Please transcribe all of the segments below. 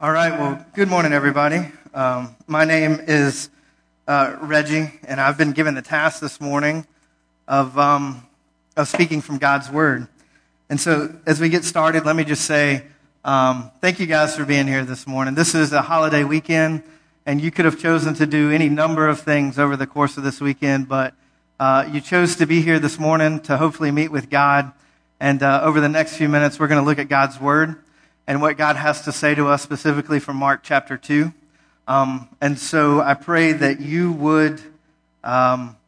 All right, well, good morning, everybody. Um, my name is uh, Reggie, and I've been given the task this morning of, um, of speaking from God's Word. And so, as we get started, let me just say um, thank you guys for being here this morning. This is a holiday weekend, and you could have chosen to do any number of things over the course of this weekend, but uh, you chose to be here this morning to hopefully meet with God. And uh, over the next few minutes, we're going to look at God's Word and what God has to say to us specifically from Mark chapter 2. Um, and so I pray that you would um,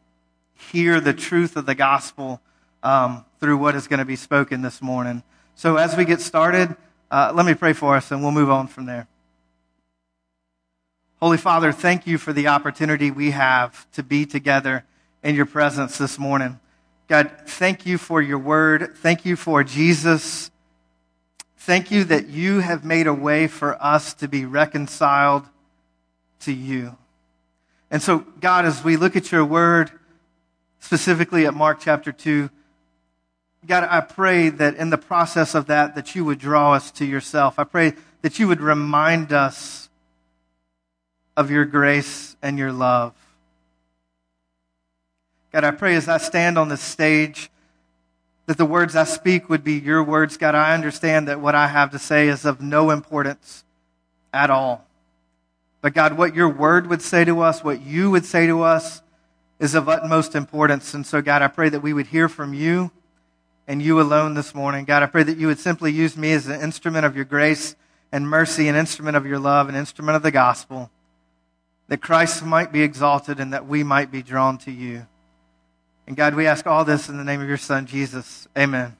hear the truth of the gospel um, through what is going to be spoken this morning. So as we get started, uh, let me pray for us and we'll move on from there. Holy Father, thank you for the opportunity we have to be together in your presence this morning. God, thank you for your word. Thank you for Jesus Thank you that you have made a way for us to be reconciled to you. And so, God, as we look at your word, specifically at Mark chapter 2, God, I pray that in the process of that, that you would draw us to yourself. I pray that you would remind us of your grace and your love. God, I pray as I stand on the stage that the words I speak would be your words. God, I understand that what I have to say is of no importance at all. But God, what your word would say to us, what you would say to us, is of utmost importance. And so, God, I pray that we would hear from you and you alone this morning. God, I pray that you would simply use me as an instrument of your grace and mercy, an instrument of your love, an instrument of the gospel, that Christ might be exalted and that we might be drawn to you. And God, we ask all this in the name of your Son, Jesus. Amen.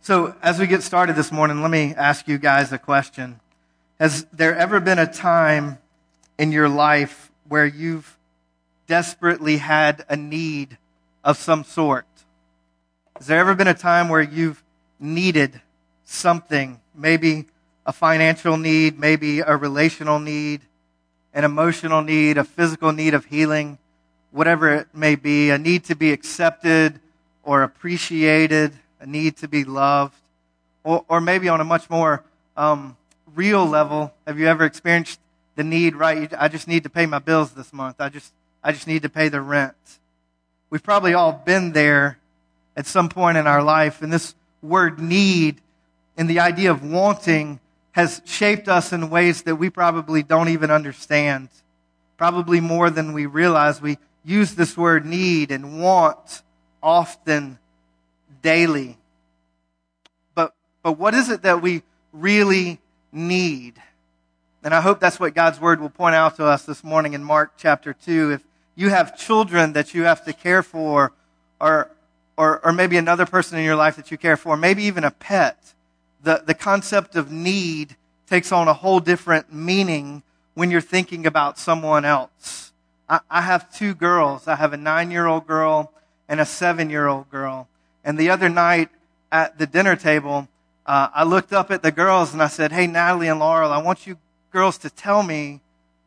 So, as we get started this morning, let me ask you guys a question. Has there ever been a time in your life where you've desperately had a need of some sort? Has there ever been a time where you've needed something? Maybe a financial need, maybe a relational need, an emotional need, a physical need of healing whatever it may be, a need to be accepted or appreciated, a need to be loved, or, or maybe on a much more um, real level, have you ever experienced the need, right? I just need to pay my bills this month. I just, I just need to pay the rent. We've probably all been there at some point in our life, and this word need and the idea of wanting has shaped us in ways that we probably don't even understand. Probably more than we realize. We use this word need and want often daily. But, but what is it that we really need? And I hope that's what God's word will point out to us this morning in Mark chapter 2. If you have children that you have to care for, or, or, or maybe another person in your life that you care for, maybe even a pet, the, the concept of need takes on a whole different meaning when you're thinking about someone else. I, have two girls. I have a nine year old girl and a seven year old girl. And the other night at the dinner table, uh, I looked up at the girls and I said, Hey, Natalie and Laurel, I want you girls to tell me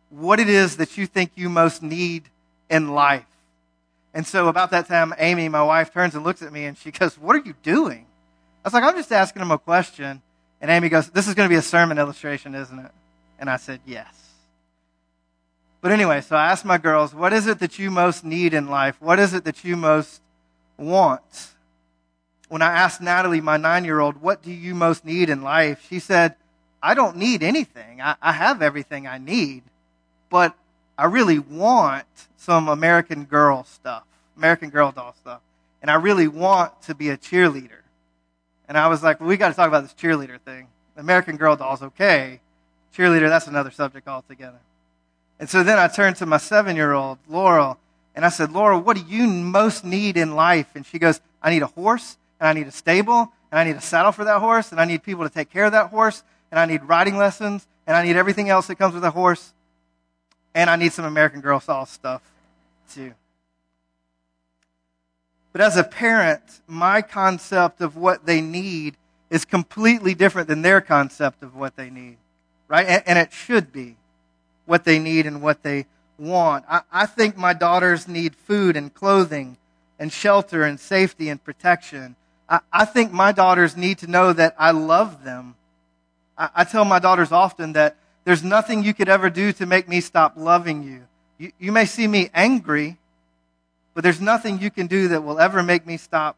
what it is that you think you most need in life. And so about that time, Amy, my wife, turns and looks at me and she goes, What are you doing? I was like, I'm just asking them a question. And Amy goes, This is going to be a sermon illustration, isn't it? And I said, Yes. But anyway, so I asked my girls, what is it that you most need in life? What is it that you most want? When I asked Natalie, my nine year old, what do you most need in life? She said, I don't need anything. I, I have everything I need, but I really want some American Girl stuff, American Girl doll stuff. And I really want to be a cheerleader. And I was like, well, we got to talk about this cheerleader thing. American Girl doll's okay. Cheerleader, that's another subject altogether. And so then I turned to my seven year old, Laurel, and I said, Laurel, what do you most need in life? And she goes, I need a horse, and I need a stable, and I need a saddle for that horse, and I need people to take care of that horse, and I need riding lessons, and I need everything else that comes with a horse, and I need some American Girl sauce stuff too. But as a parent, my concept of what they need is completely different than their concept of what they need, right? And, and it should be what they need and what they want. I, I think my daughters need food and clothing and shelter and safety and protection. I, I think my daughters need to know that I love them. I, I tell my daughters often that there's nothing you could ever do to make me stop loving you. You, you may see me angry, but there's nothing you can do that will ever make me stop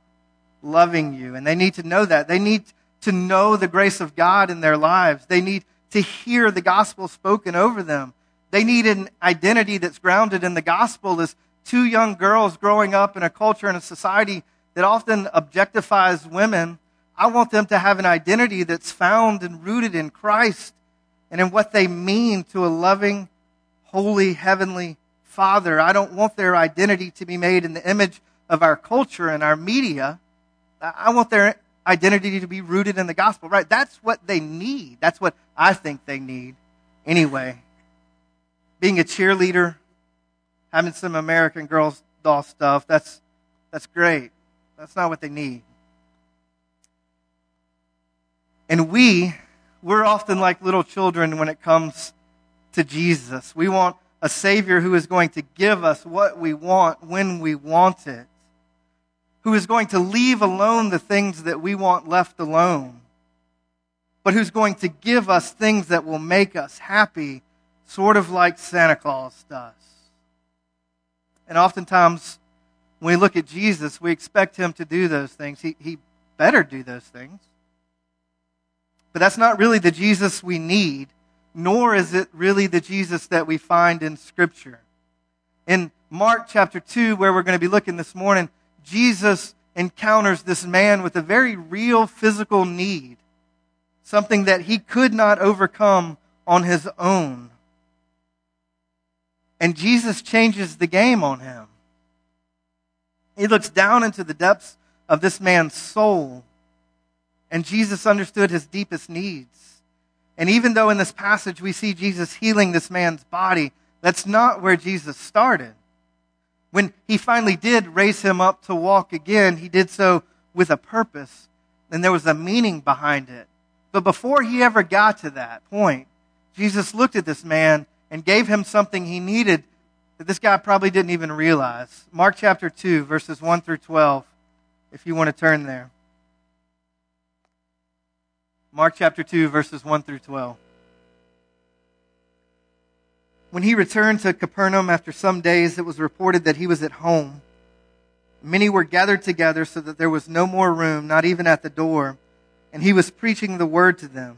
loving you. And they need to know that. They need to know the grace of God in their lives. They need to hear the gospel spoken over them. They need an identity that's grounded in the gospel as two young girls growing up in a culture and a society that often objectifies women. I want them to have an identity that's found and rooted in Christ and in what they mean to a loving, holy, heavenly Father. I don't want their identity to be made in the image of our culture and our media. I want their identity to be rooted in the gospel, right? That's what they need. That's what I think they need anyway. Being a cheerleader, having some American Girls doll stuff, that's, that's great. That's not what they need. And we, we're often like little children when it comes to Jesus. We want a Savior who is going to give us what we want when we want it who is going to leave alone the things that we want left alone, but who's going to give us things that will make us happy, sort of like Santa Claus does. And oftentimes, when we look at Jesus, we expect him to do those things. He, he better do those things. But that's not really the Jesus we need, nor is it really the Jesus that we find in Scripture. In Mark chapter 2, where we're going to be looking this morning, Jesus encounters this man with a very real physical need, something that he could not overcome on his own. And Jesus changes the game on him. He looks down into the depths of this man's soul, and Jesus understood his deepest needs. And even though in this passage we see Jesus healing this man's body, that's not where Jesus started. When he finally did raise him up to walk again, he did so with a purpose, and there was a meaning behind it. But before he ever got to that point, Jesus looked at this man and gave him something he needed that this guy probably didn't even realize. Mark chapter 2, verses 1 through 12, if you want to turn there. Mark chapter 2, verses 1 through 12. When he returned to Capernaum after some days, it was reported that he was at home. Many were gathered together so that there was no more room, not even at the door, and he was preaching the word to them.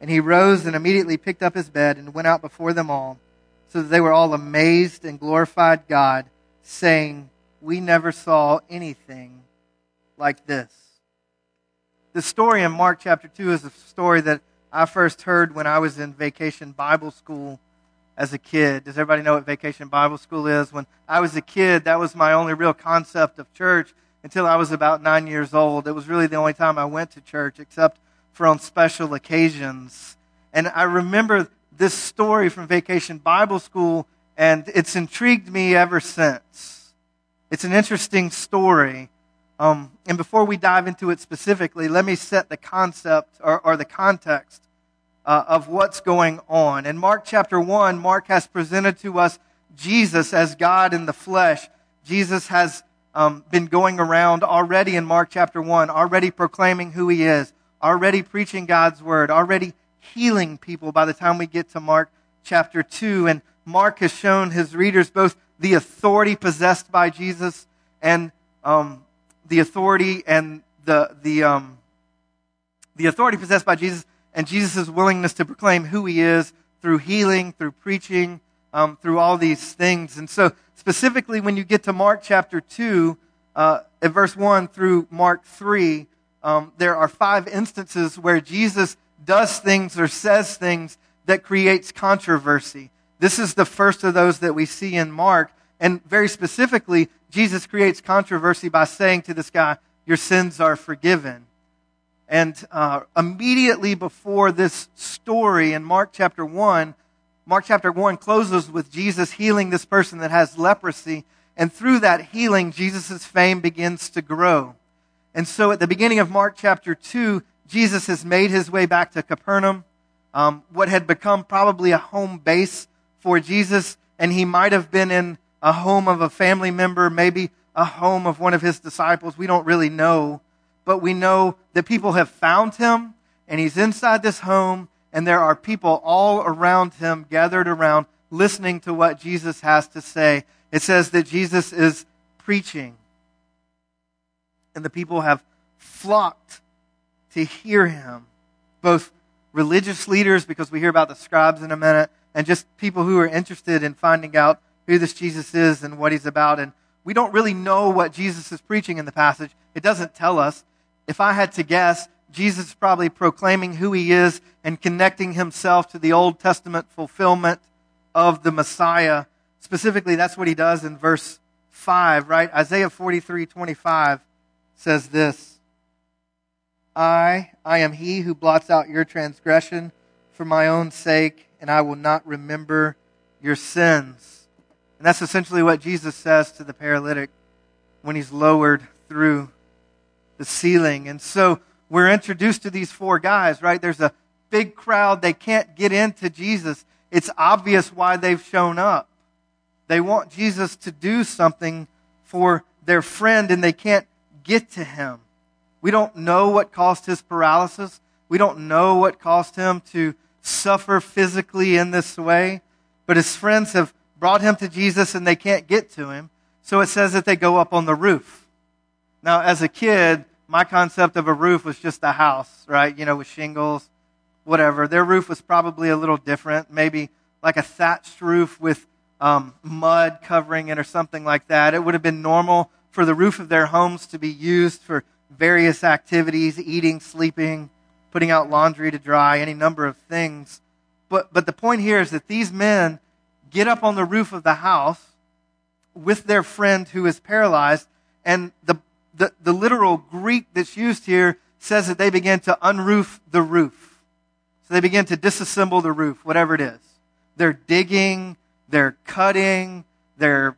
And he rose and immediately picked up his bed and went out before them all, so that they were all amazed and glorified God, saying, We never saw anything like this. The story in Mark chapter 2 is a story that I first heard when I was in vacation Bible school as a kid. Does everybody know what vacation Bible school is? When I was a kid, that was my only real concept of church until I was about nine years old. It was really the only time I went to church, except for on special occasions. And I remember this story from vacation Bible school, and it's intrigued me ever since. It's an interesting story. Um, and before we dive into it specifically, let me set the concept or, or the context uh, of what's going on. In Mark chapter 1, Mark has presented to us Jesus as God in the flesh. Jesus has um, been going around already in Mark chapter 1, already proclaiming who he is, already preaching God's word, already healing people by the time we get to Mark chapter 2. And Mark has shown his readers both the authority possessed by Jesus and um, the authority and the, the, um, the authority possessed by Jesus and Jesus' willingness to proclaim who he is through healing, through preaching, um, through all these things. And so, specifically, when you get to Mark chapter 2, uh, at verse 1 through Mark 3, um, there are five instances where Jesus does things or says things that creates controversy. This is the first of those that we see in Mark. And very specifically, Jesus creates controversy by saying to this guy, Your sins are forgiven. And uh, immediately before this story in Mark chapter 1, Mark chapter 1 closes with Jesus healing this person that has leprosy. And through that healing, Jesus' fame begins to grow. And so at the beginning of Mark chapter 2, Jesus has made his way back to Capernaum, um, what had become probably a home base for Jesus. And he might have been in a home of a family member, maybe a home of one of his disciples. We don't really know. But we know that people have found him, and he's inside this home, and there are people all around him gathered around listening to what Jesus has to say. It says that Jesus is preaching, and the people have flocked to hear him, both religious leaders, because we hear about the scribes in a minute, and just people who are interested in finding out who this Jesus is and what he's about. And we don't really know what Jesus is preaching in the passage. It doesn't tell us. If I had to guess, Jesus is probably proclaiming who he is and connecting himself to the Old Testament fulfillment of the Messiah. Specifically, that's what he does in verse 5, right? Isaiah 43 25 says this I, I am he who blots out your transgression for my own sake, and I will not remember your sins. And that's essentially what Jesus says to the paralytic when he's lowered through the ceiling. And so we're introduced to these four guys, right? There's a big crowd. They can't get into Jesus. It's obvious why they've shown up. They want Jesus to do something for their friend and they can't get to him. We don't know what caused his paralysis. We don't know what caused him to suffer physically in this way. But his friends have brought him to Jesus and they can't get to him. So it says that they go up on the roof. Now, as a kid, my concept of a roof was just a house, right? You know, with shingles, whatever. Their roof was probably a little different, maybe like a thatched roof with um, mud covering it or something like that. It would have been normal for the roof of their homes to be used for various activities, eating, sleeping, putting out laundry to dry, any number of things. But, but the point here is that these men get up on the roof of the house with their friend who is paralyzed, and the the, the literal Greek that's used here says that they began to unroof the roof. So they begin to disassemble the roof, whatever it is. They're digging, they're cutting, they're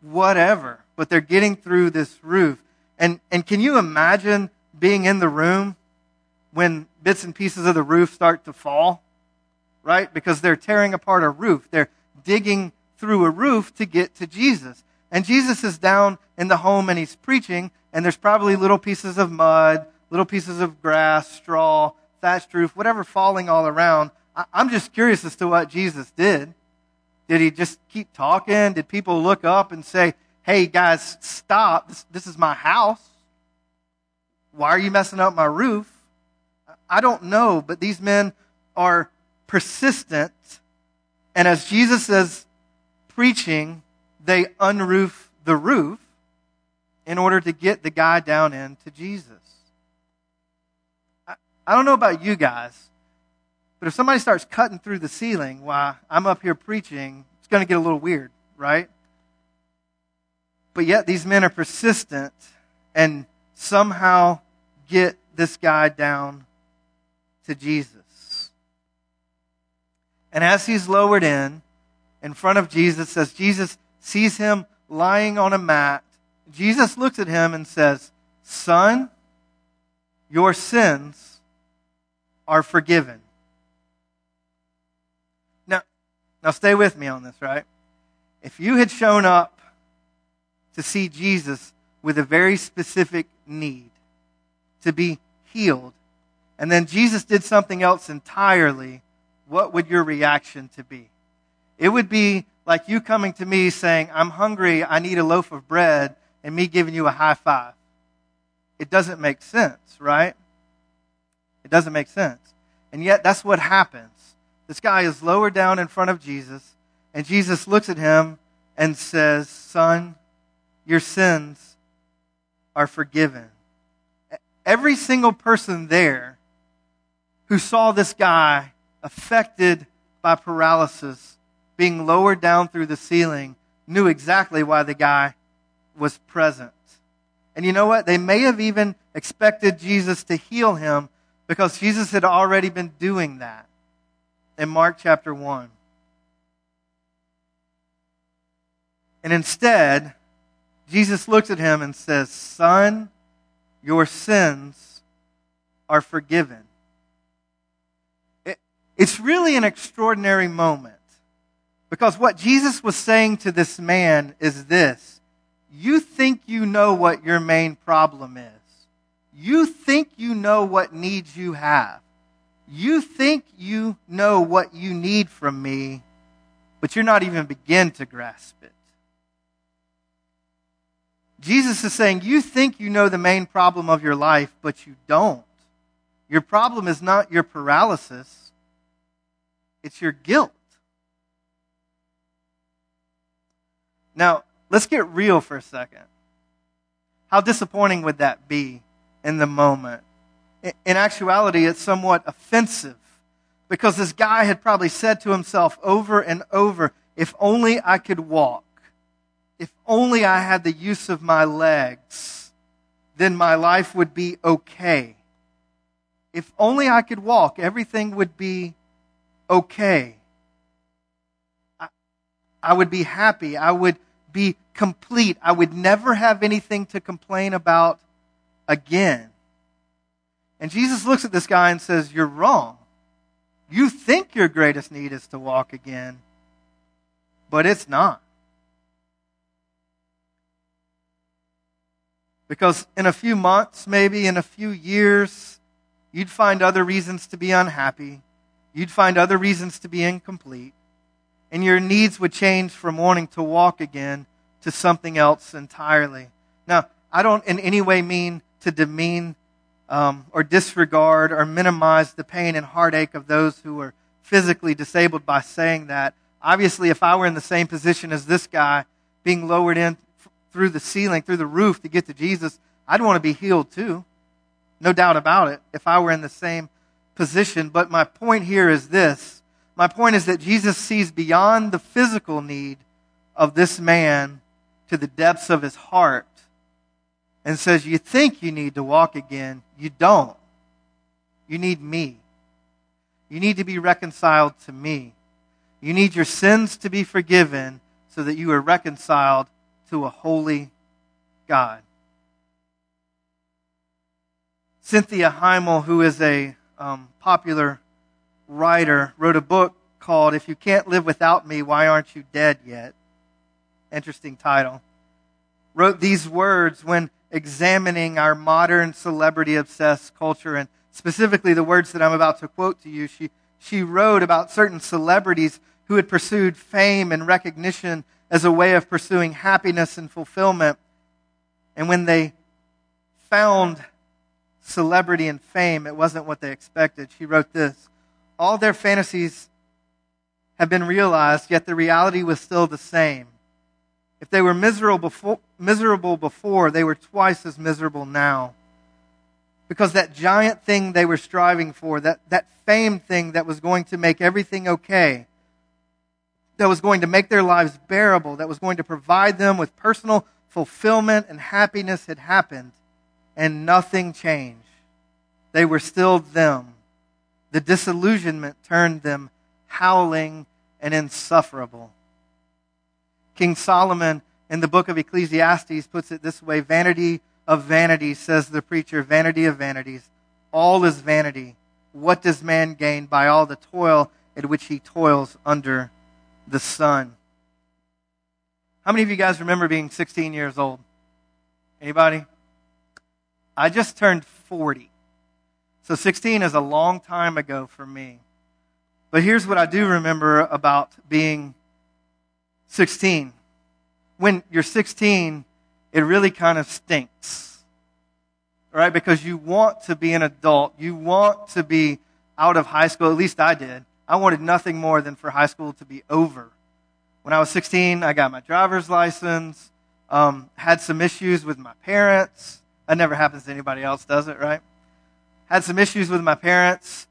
whatever, but they're getting through this roof. And, and can you imagine being in the room when bits and pieces of the roof start to fall? Right? Because they're tearing apart a roof. They're digging through a roof to get to Jesus. And Jesus is down in the home and he's preaching, and there's probably little pieces of mud, little pieces of grass, straw, thatched roof, whatever falling all around. I'm just curious as to what Jesus did. Did he just keep talking? Did people look up and say, hey guys, stop. This, this is my house. Why are you messing up my roof? I don't know, but these men are persistent. And as Jesus is preaching, they unroof the roof in order to get the guy down into Jesus. I, I don't know about you guys, but if somebody starts cutting through the ceiling while I'm up here preaching, it's going to get a little weird, right? But yet these men are persistent and somehow get this guy down to Jesus. And as he's lowered in, in front of Jesus, as Jesus sees him lying on a mat, Jesus looks at him and says, Son, your sins are forgiven. Now, now stay with me on this, right? If you had shown up to see Jesus with a very specific need, to be healed, and then Jesus did something else entirely, what would your reaction to be? It would be like you coming to me saying, I'm hungry, I need a loaf of bread, and me giving you a high five. It doesn't make sense, right? It doesn't make sense. And yet, that's what happens. This guy is lowered down in front of Jesus. And Jesus looks at him and says, Son, your sins are forgiven. Every single person there who saw this guy affected by paralysis being lowered down through the ceiling knew exactly why the guy was present. And you know what? They may have even expected Jesus to heal him because Jesus had already been doing that in Mark chapter 1. And instead, Jesus looks at him and says, Son, your sins are forgiven. It, it's really an extraordinary moment because what Jesus was saying to this man is this You think you know what your main problem is. You think you know what needs you have. You think you know what you need from me, but you're not even begin to grasp it. Jesus is saying, You think you know the main problem of your life, but you don't. Your problem is not your paralysis, it's your guilt. Now, let's get real for a second. How disappointing would that be in the moment? In actuality, it's somewhat offensive because this guy had probably said to himself over and over, If only I could walk if only I had the use of my legs, then my life would be okay. If only I could walk, everything would be okay. I, I would be happy. I would be complete. I would never have anything to complain about again. And Jesus looks at this guy and says, You're wrong. You think your greatest need is to walk again, but it's not. Because in a few months, maybe in a few years, you'd find other reasons to be unhappy. You'd find other reasons to be incomplete. And your needs would change from wanting to walk again to something else entirely. Now, I don't in any way mean to demean um, or disregard or minimize the pain and heartache of those who are physically disabled by saying that. Obviously, if I were in the same position as this guy, being lowered in through the ceiling, through the roof to get to Jesus, I'd want to be healed too. No doubt about it, if I were in the same position. But my point here is this my point is that Jesus sees beyond the physical need of this man to the depths of his heart and says, You think you need to walk again. You don't. You need me. You need to be reconciled to me. You need your sins to be forgiven so that you are reconciled to a holy God. Cynthia Heimel, who is a um, popular writer, wrote a book called If You Can't Live Without Me, Why Aren't You Dead Yet? Interesting title. Wrote these words when examining our modern celebrity obsessed culture and specifically the words that I'm about to quote to you. She, she wrote about certain celebrities who had pursued fame and recognition as a way of pursuing happiness and fulfillment. And when they found celebrity and fame, it wasn't what they expected. She wrote this All their fantasies have been realized, yet the reality was still the same. If they were miserable before, miserable before, they were twice as miserable now. Because that giant thing they were striving for, that, that fame thing that was going to make everything okay, that was going to make their lives bearable, that was going to provide them with personal fulfillment and happiness had happened, and nothing changed. They were still them. The disillusionment turned them howling and insufferable. King Solomon in the book of Ecclesiastes puts it this way Vanity of vanities, says the preacher, vanity of vanities. All is vanity. What does man gain by all the toil at which he toils under the sun. How many of you guys remember being 16 years old? Anybody? I just turned 40. So 16 is a long time ago for me. But here's what I do remember about being 16. When you're 16, it really kind of stinks. Right? Because you want to be an adult. You want to be out of high school. At least I did. I wanted nothing more than for high school to be over. When I was 16, I got my driver's license, um, had some issues with my parents. That never happens to anybody else, does it, right? Had some issues with my parents.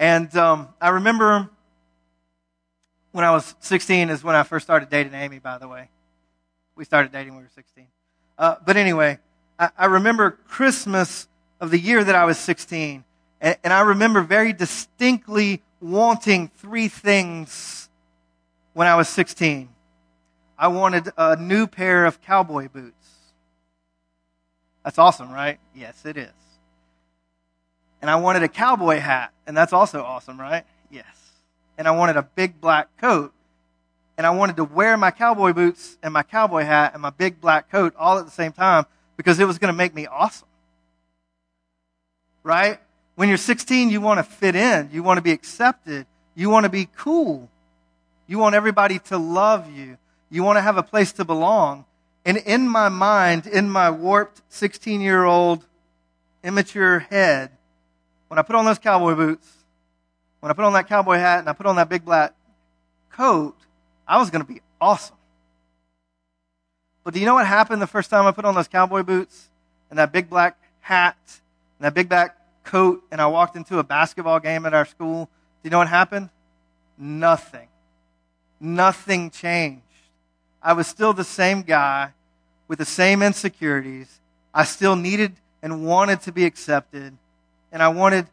And um, I remember when I was 16 is when I first started dating Amy, by the way. We started dating when we were 16. Uh, but anyway, I, I, remember Christmas of the year that I was 16. And, and I remember very distinctly wanting three things when I was 16. I wanted a new pair of cowboy boots. That's awesome, right? Yes, it is. And I wanted a cowboy hat, and that's also awesome, right? Yes. And I wanted a big black coat, and I wanted to wear my cowboy boots and my cowboy hat and my big black coat all at the same time because it was going to make me awesome. Right? When you're 16, you want to fit in, you want to be accepted, you want to be cool, you want everybody to love you, you want to have a place to belong. And in my mind, in my warped 16 year old immature head, when I put on those cowboy boots, when I put on that cowboy hat and I put on that big black coat, I was going to be awesome. But do you know what happened the first time I put on those cowboy boots and that big black hat and that big black coat and I walked into a basketball game at our school? Do you know what happened? Nothing. Nothing changed. I was still the same guy with the same insecurities. I still needed and wanted to be accepted and I wanted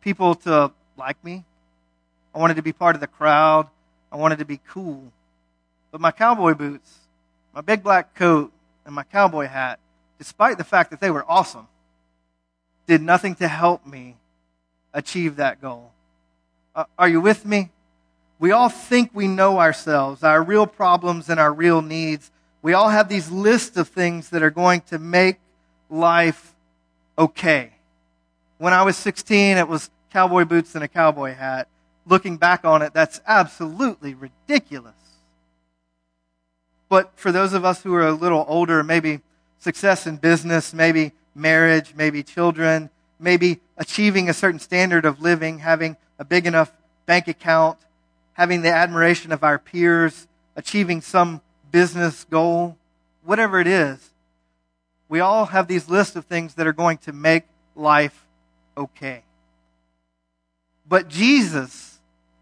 people to like me. I wanted to be part of the crowd. I wanted to be cool. But my cowboy boots, my big black coat, and my cowboy hat, despite the fact that they were awesome, did nothing to help me achieve that goal. Uh, are you with me? We all think we know ourselves, our real problems and our real needs. We all have these lists of things that are going to make life okay. When I was 16, it was cowboy boots and a cowboy hat. Looking back on it, that's absolutely ridiculous. But for those of us who are a little older, maybe success in business, maybe marriage, maybe children, maybe achieving a certain standard of living, having a big enough bank account, having the admiration of our peers, achieving some business goal, whatever it is, we all have these lists of things that are going to make life okay. But Jesus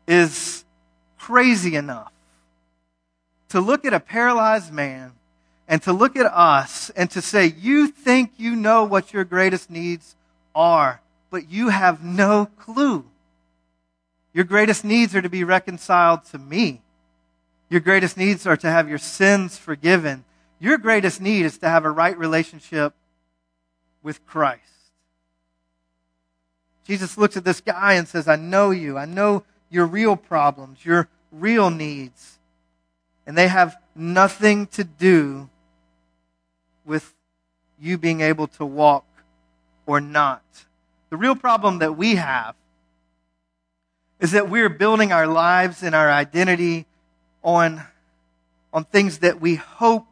is crazy enough to look at a paralyzed man and to look at us and to say, You think you know what your greatest needs are, but you have no clue. Your greatest needs are to be reconciled to me. Your greatest needs are to have your sins forgiven. Your greatest need is to have a right relationship with Christ. Jesus looks at this guy and says, I know you. I know your real problems, your real needs. And they have nothing to do with you being able to walk or not. The real problem that we have is that we're building our lives and our identity on, on things that we hope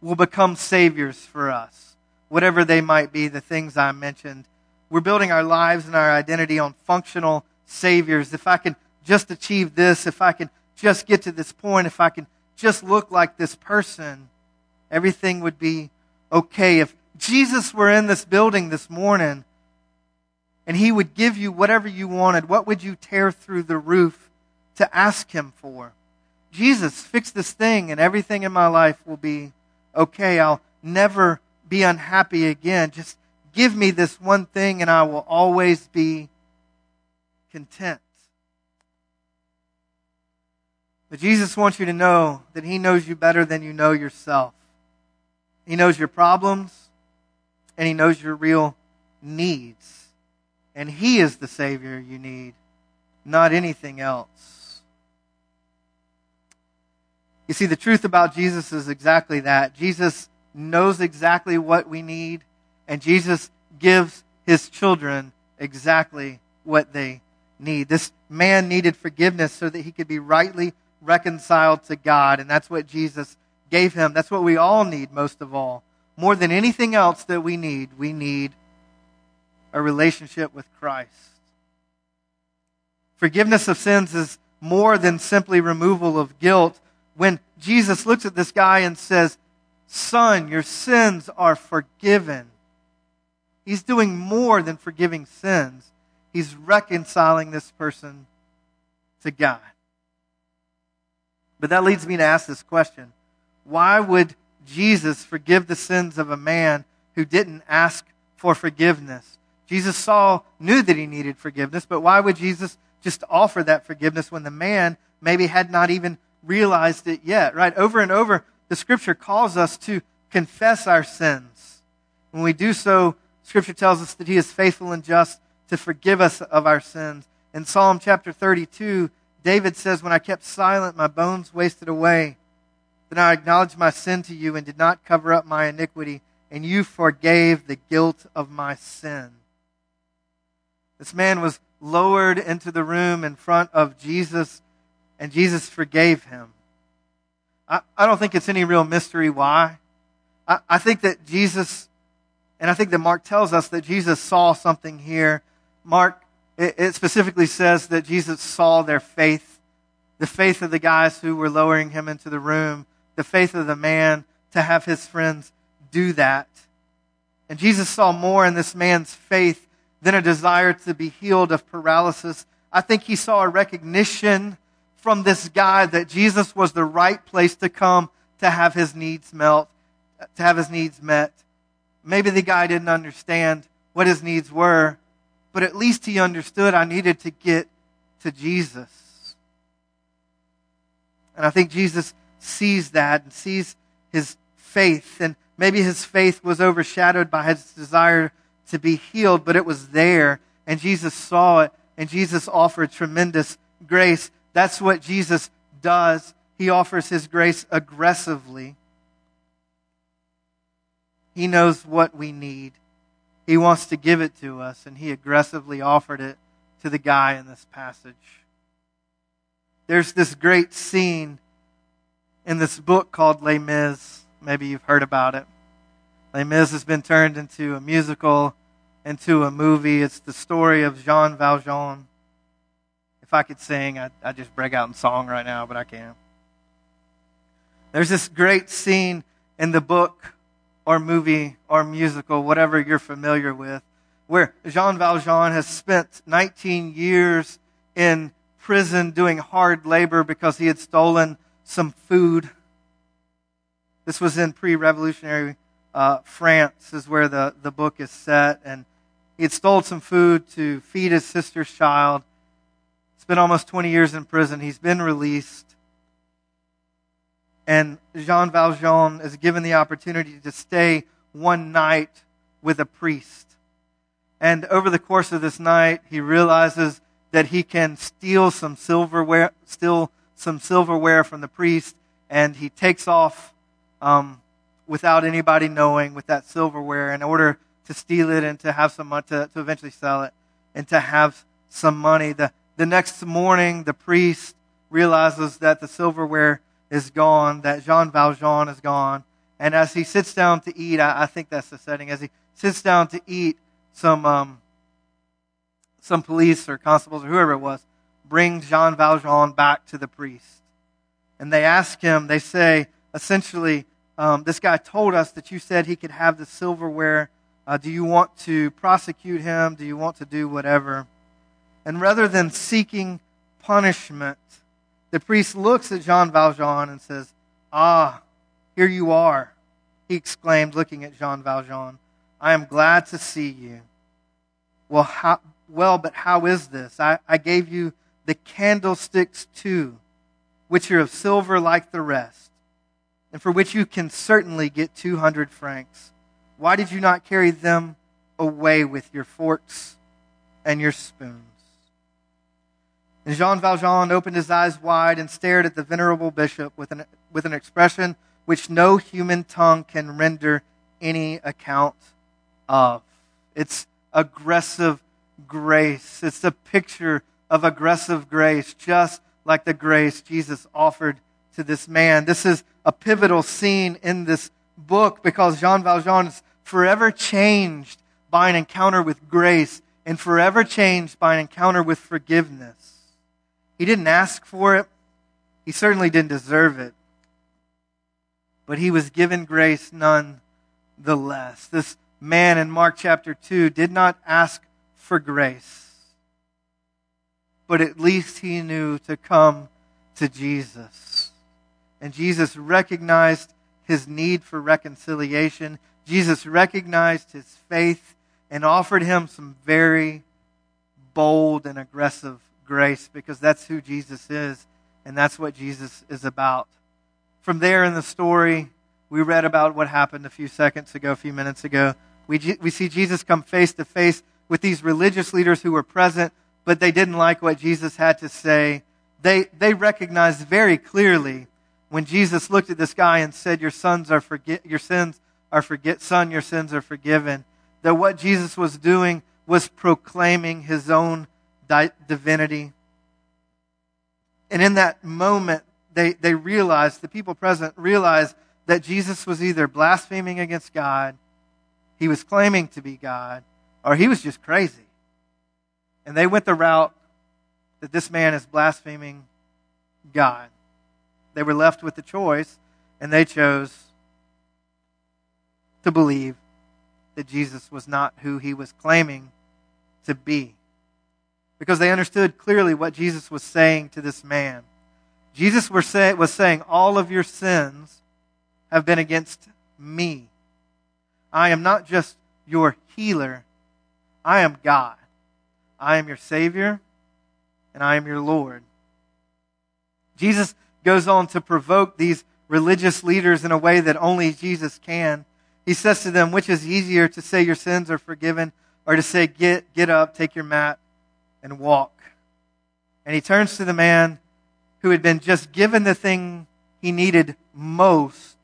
will become saviors for us, whatever they might be, the things I mentioned we're building our lives and our identity on functional saviors. If I can just achieve this, if I can just get to this point, if I can just look like this person, everything would be okay. If Jesus were in this building this morning and he would give you whatever you wanted, what would you tear through the roof to ask him for? Jesus, fix this thing and everything in my life will be okay. I'll never be unhappy again. Just Give me this one thing and I will always be content. But Jesus wants you to know that He knows you better than you know yourself. He knows your problems and He knows your real needs. And He is the Savior you need, not anything else. You see, the truth about Jesus is exactly that. Jesus knows exactly what we need and Jesus gives his children exactly what they need. This man needed forgiveness so that he could be rightly reconciled to God. And that's what Jesus gave him. That's what we all need most of all. More than anything else that we need, we need a relationship with Christ. Forgiveness of sins is more than simply removal of guilt. When Jesus looks at this guy and says, Son, your sins are forgiven. He's doing more than forgiving sins. He's reconciling this person to God. But that leads me to ask this question Why would Jesus forgive the sins of a man who didn't ask for forgiveness? Jesus saw, knew that he needed forgiveness, but why would Jesus just offer that forgiveness when the man maybe had not even realized it yet, right? Over and over, the scripture calls us to confess our sins. When we do so, scripture tells us that he is faithful and just to forgive us of our sins. In Psalm chapter 32, David says, When I kept silent, my bones wasted away. Then I acknowledged my sin to you and did not cover up my iniquity, and you forgave the guilt of my sin. This man was lowered into the room in front of Jesus, and Jesus forgave him. I, I don't think it's any real mystery why. I, I think that Jesus, and I think that Mark tells us that Jesus saw something here. Mark, it, it specifically says that Jesus saw their faith, the faith of the guys who were lowering him into the room, the faith of the man to have his friends do that. And Jesus saw more in this man's faith than a desire to be healed of paralysis. I think he saw a recognition from this guy that Jesus was the right place to come to have his needs melt, to have his needs met. Maybe the guy didn't understand what his needs were, but at least he understood I needed to get to Jesus. And I think Jesus sees that and sees his faith. And maybe his faith was overshadowed by his desire to be healed, but it was there, and Jesus saw it, and Jesus offered tremendous grace. That's what Jesus does. He offers his grace aggressively. He knows what we need. He wants to give it to us, and he aggressively offered it to the guy in this passage. There's this great scene in this book called Les Mis. Maybe you've heard about it. Les Mis has been turned into a musical into a movie. It's the story of Jean Valjean. If I could sing, I'd, I'd just break out in song right now, but I can't. There's this great scene in the book or movie or musical, whatever you're familiar with, where Jean Valjean has spent 19 years in prison doing hard labor because he had stolen some food. This was in pre revolutionary uh, France, is where the, the book is set. And he had stole some food to feed his sister's child. Spent almost 20 years in prison. He's been released. And Jean Valjean is given the opportunity to stay one night with a priest. And over the course of this night, he realizes that he can steal some silverware, steal some silverware from the priest, and he takes off um, without anybody knowing with that silverware in order to steal it and to have some money, to, to eventually sell it and to have some money. The, the next morning, the priest realizes that the silverware is gone, that Jean Valjean is gone. And as he sits down to eat, I, I think that's the setting, as he sits down to eat, some, um, some police or constables or whoever it was bring Jean Valjean back to the priest. And they ask him, they say, essentially, um, this guy told us that you said he could have the silverware uh, do you want to prosecute him? Do you want to do whatever? And rather than seeking punishment, the priest looks at Jean Valjean and says, Ah, here you are, he exclaimed, looking at Jean Valjean. I am glad to see you. Well, how, well but how is this? I, I gave you the candlesticks too, which are of silver like the rest, and for which you can certainly get 200 francs. Why did you not carry them away with your forks and your spoons? And Jean Valjean opened his eyes wide and stared at the venerable bishop with an, with an expression which no human tongue can render any account of. It's aggressive grace. It's a picture of aggressive grace, just like the grace Jesus offered to this man. This is a pivotal scene in this book because Jean Valjean is forever changed by an encounter with grace and forever changed by an encounter with forgiveness. He didn't ask for it. He certainly didn't deserve it. but he was given grace none the less. This man in Mark chapter 2 did not ask for grace, but at least he knew to come to Jesus. And Jesus recognized his need for reconciliation. Jesus recognized his faith and offered him some very bold and aggressive grace because that's who Jesus is and that's what Jesus is about. From there in the story, we read about what happened a few seconds ago, a few minutes ago. We, we see Jesus come face to face with these religious leaders who were present, but they didn't like what Jesus had to say. They, they recognized very clearly when Jesus looked at this guy and said, Your sons are forget, your sins are forget, son, your sins are forgiven, that what Jesus was doing was proclaiming his own di- divinity. And in that moment, they, they realized, the people present realized that Jesus was either blaspheming against God, he was claiming to be God, or he was just crazy. And they went the route that this man is blaspheming God. They were left with the choice, and they chose to believe that Jesus was not who he was claiming to be. Because they understood clearly what Jesus was saying to this man. Jesus was, say, was saying, All of your sins have been against me. I am not just your healer, I am God. I am your Savior, and I am your Lord. Jesus goes on to provoke these religious leaders in a way that only Jesus can. He says to them, Which is easier to say your sins are forgiven or to say, Get, get up, take your mat, and walk? And he turns to the man who had been just given the thing he needed most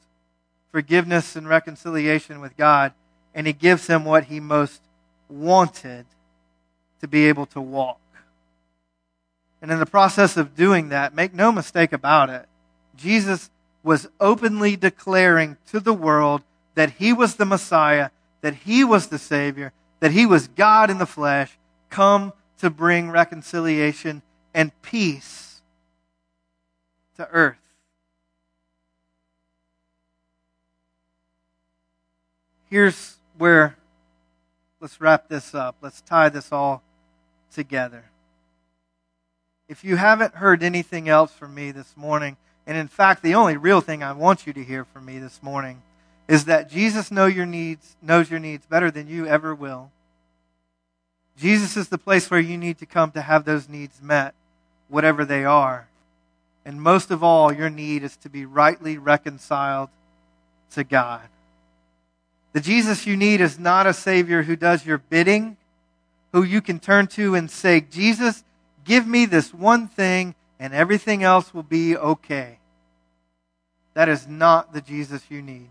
forgiveness and reconciliation with God, and he gives him what he most wanted to be able to walk. And in the process of doing that, make no mistake about it, Jesus was openly declaring to the world that he was the Messiah, that he was the Savior, that he was God in the flesh, come to bring reconciliation and peace to earth. Here's where, let's wrap this up. Let's tie this all together. If you haven't heard anything else from me this morning, and in fact, the only real thing I want you to hear from me this morning is that Jesus know your needs, knows your needs better than you ever will. Jesus is the place where you need to come to have those needs met, whatever they are. And most of all, your need is to be rightly reconciled to God. The Jesus you need is not a Savior who does your bidding, who you can turn to and say, Jesus, give me this one thing and everything else will be okay. That is not the Jesus you need.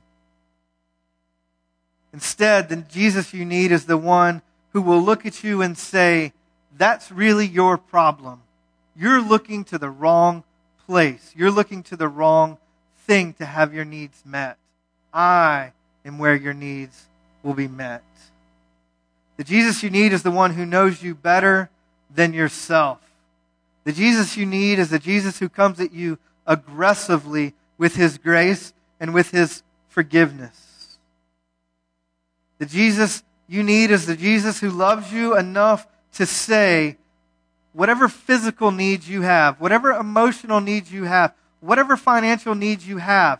Instead, the Jesus you need is the one who will look at you and say, That's really your problem. You're looking to the wrong place. You're looking to the wrong thing to have your needs met. I am where your needs will be met. The Jesus you need is the one who knows you better than yourself. The Jesus you need is the Jesus who comes at you aggressively with his grace and with his forgiveness. The Jesus you need is the Jesus who loves you enough to say, whatever physical needs you have, whatever emotional needs you have, whatever financial needs you have,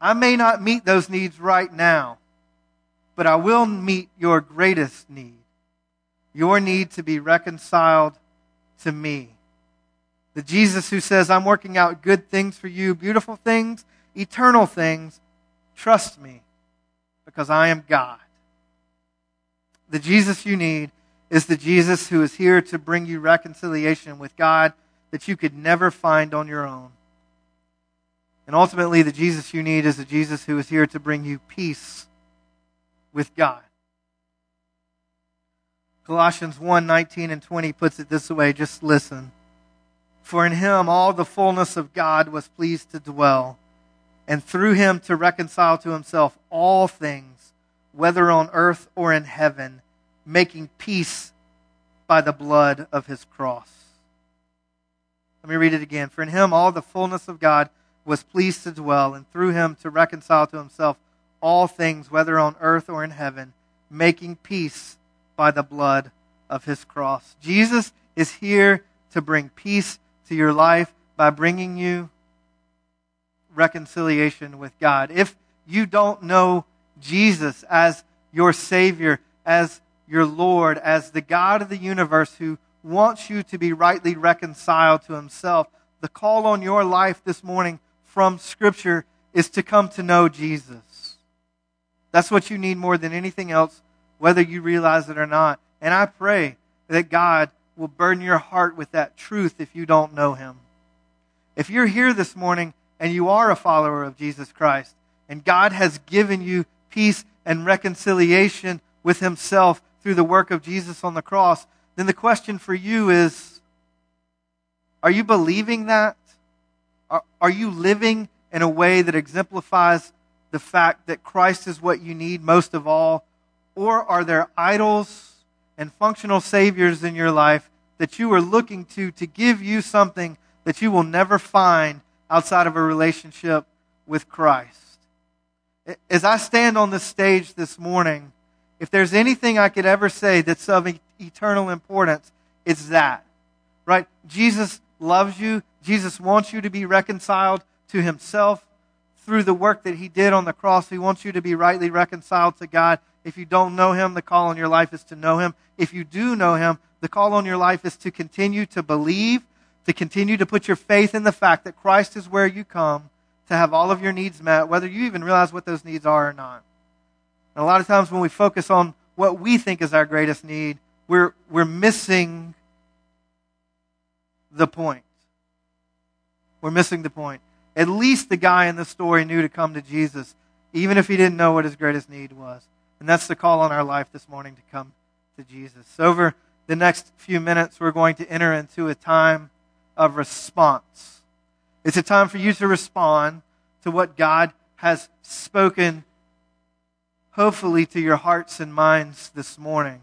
I may not meet those needs right now, but I will meet your greatest need your need to be reconciled to me. The Jesus who says, I'm working out good things for you, beautiful things, eternal things. Trust me, because I am God. The Jesus you need is the Jesus who is here to bring you reconciliation with God that you could never find on your own. And ultimately, the Jesus you need is the Jesus who is here to bring you peace with God. Colossians 1 19 and 20 puts it this way just listen. For in him all the fullness of God was pleased to dwell, and through him to reconcile to himself all things, whether on earth or in heaven, making peace by the blood of his cross. Let me read it again. For in him all the fullness of God was pleased to dwell, and through him to reconcile to himself all things, whether on earth or in heaven, making peace by the blood of his cross. Jesus is here to bring peace to your life by bringing you reconciliation with God. If you don't know Jesus as your Savior, as your Lord, as the God of the universe who wants you to be rightly reconciled to Himself, the call on your life this morning from Scripture is to come to know Jesus. That's what you need more than anything else, whether you realize it or not. And I pray that God will burden your heart with that truth if you don't know Him. If you're here this morning and you are a follower of Jesus Christ, and God has given you peace and reconciliation with Himself through the work of Jesus on the cross, then the question for you is Are you believing that? Are, are you living in a way that exemplifies the fact that Christ is what you need most of all? Or are there idols and functional saviors in your life that you are looking to to give you something that you will never find outside of a relationship with Christ? As I stand on this stage this morning, if there's anything I could ever say that's of eternal importance, it's that. Right? Jesus loves you. Jesus wants you to be reconciled to himself through the work that he did on the cross. He wants you to be rightly reconciled to God. If you don't know him, the call on your life is to know him. If you do know him, the call on your life is to continue to believe, to continue to put your faith in the fact that Christ is where you come to have all of your needs met, whether you even realize what those needs are or not. And a lot of times when we focus on what we think is our greatest need, we're, we're missing the point. We're missing the point. At least the guy in the story knew to come to Jesus, even if he didn't know what his greatest need was. And that's the call on our life this morning to come to Jesus. Over the next few minutes, we're going to enter into a time of response. It's a time for you to respond to what God has spoken, hopefully, to your hearts and minds this morning.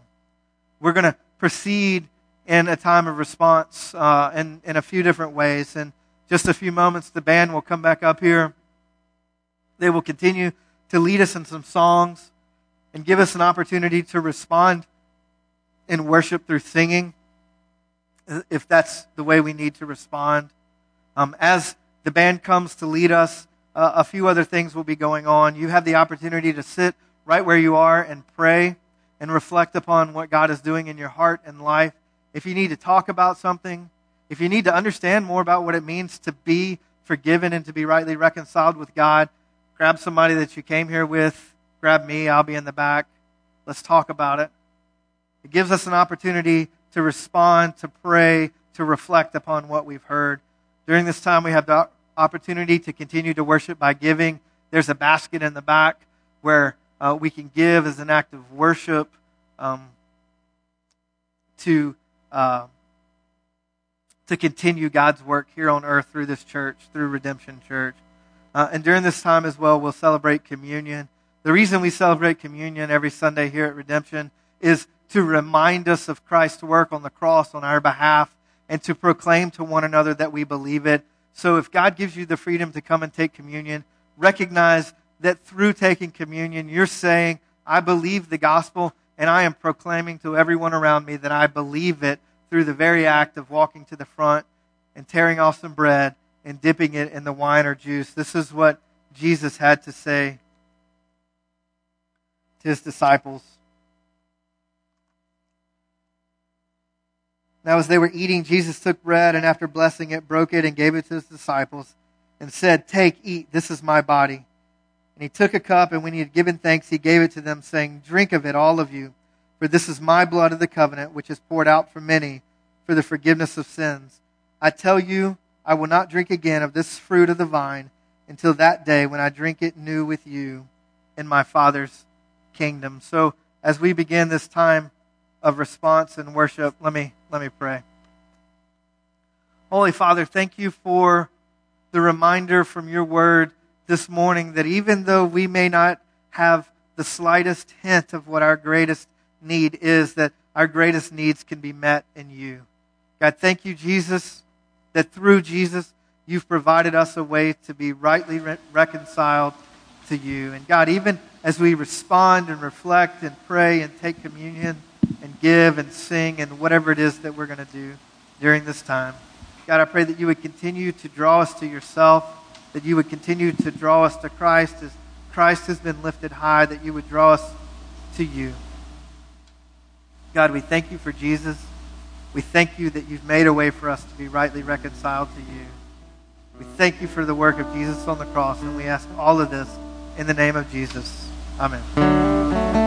We're going to proceed in a time of response uh, in, in a few different ways. In just a few moments, the band will come back up here. They will continue to lead us in some songs and give us an opportunity to respond in worship through singing, if that's the way we need to respond. Um, as the band comes to lead us, uh, a few other things will be going on. You have the opportunity to sit right where you are and pray and reflect upon what God is doing in your heart and life. If you need to talk about something, if you need to understand more about what it means to be forgiven and to be rightly reconciled with God, grab somebody that you came here with, grab me, I'll be in the back. Let's talk about it. It gives us an opportunity to respond, to pray, to reflect upon what we've heard. During this time, we have the opportunity to continue to worship by giving. There's a basket in the back where uh, we can give as an act of worship um, to uh, to continue God's work here on earth through this church, through Redemption Church. Uh, and during this time as well, we'll celebrate communion. The reason we celebrate communion every Sunday here at Redemption is to remind us of Christ's work on the cross on our behalf and to proclaim to one another that we believe it. So if God gives you the freedom to come and take communion, recognize that through taking communion, you're saying, I believe the gospel and I am proclaiming to everyone around me that I believe it through the very act of walking to the front and tearing off some bread and dipping it in the wine or juice. This is what Jesus had to say to his disciples. Now, as they were eating, Jesus took bread and after blessing it, broke it and gave it to his disciples and said, Take, eat, this is my body. And he took a cup, and when he had given thanks, he gave it to them, saying, Drink of it, all of you, for this is my blood of the covenant, which is poured out for many for the forgiveness of sins. I tell you, I will not drink again of this fruit of the vine until that day when I drink it new with you in my Father's kingdom. So, as we begin this time of response and worship, let me, let me pray. Holy Father, thank you for the reminder from your word this morning that even though we may not have the slightest hint of what our greatest need is, that our greatest needs can be met in you. God, thank you, Jesus, that through Jesus, you've provided us a way to be rightly re- reconciled to you. And God, even as we respond and reflect and pray and take communion and give and sing and whatever it is that we're going to do during this time, God, I pray that you would continue to draw us to yourself, that you would continue to draw us to Christ as Christ has been lifted high, that you would draw us to you. God, we thank you for Jesus. We thank you that you've made a way for us to be rightly reconciled to you. We thank you for the work of Jesus on the cross, and we ask all of this in the name of Jesus. Amen.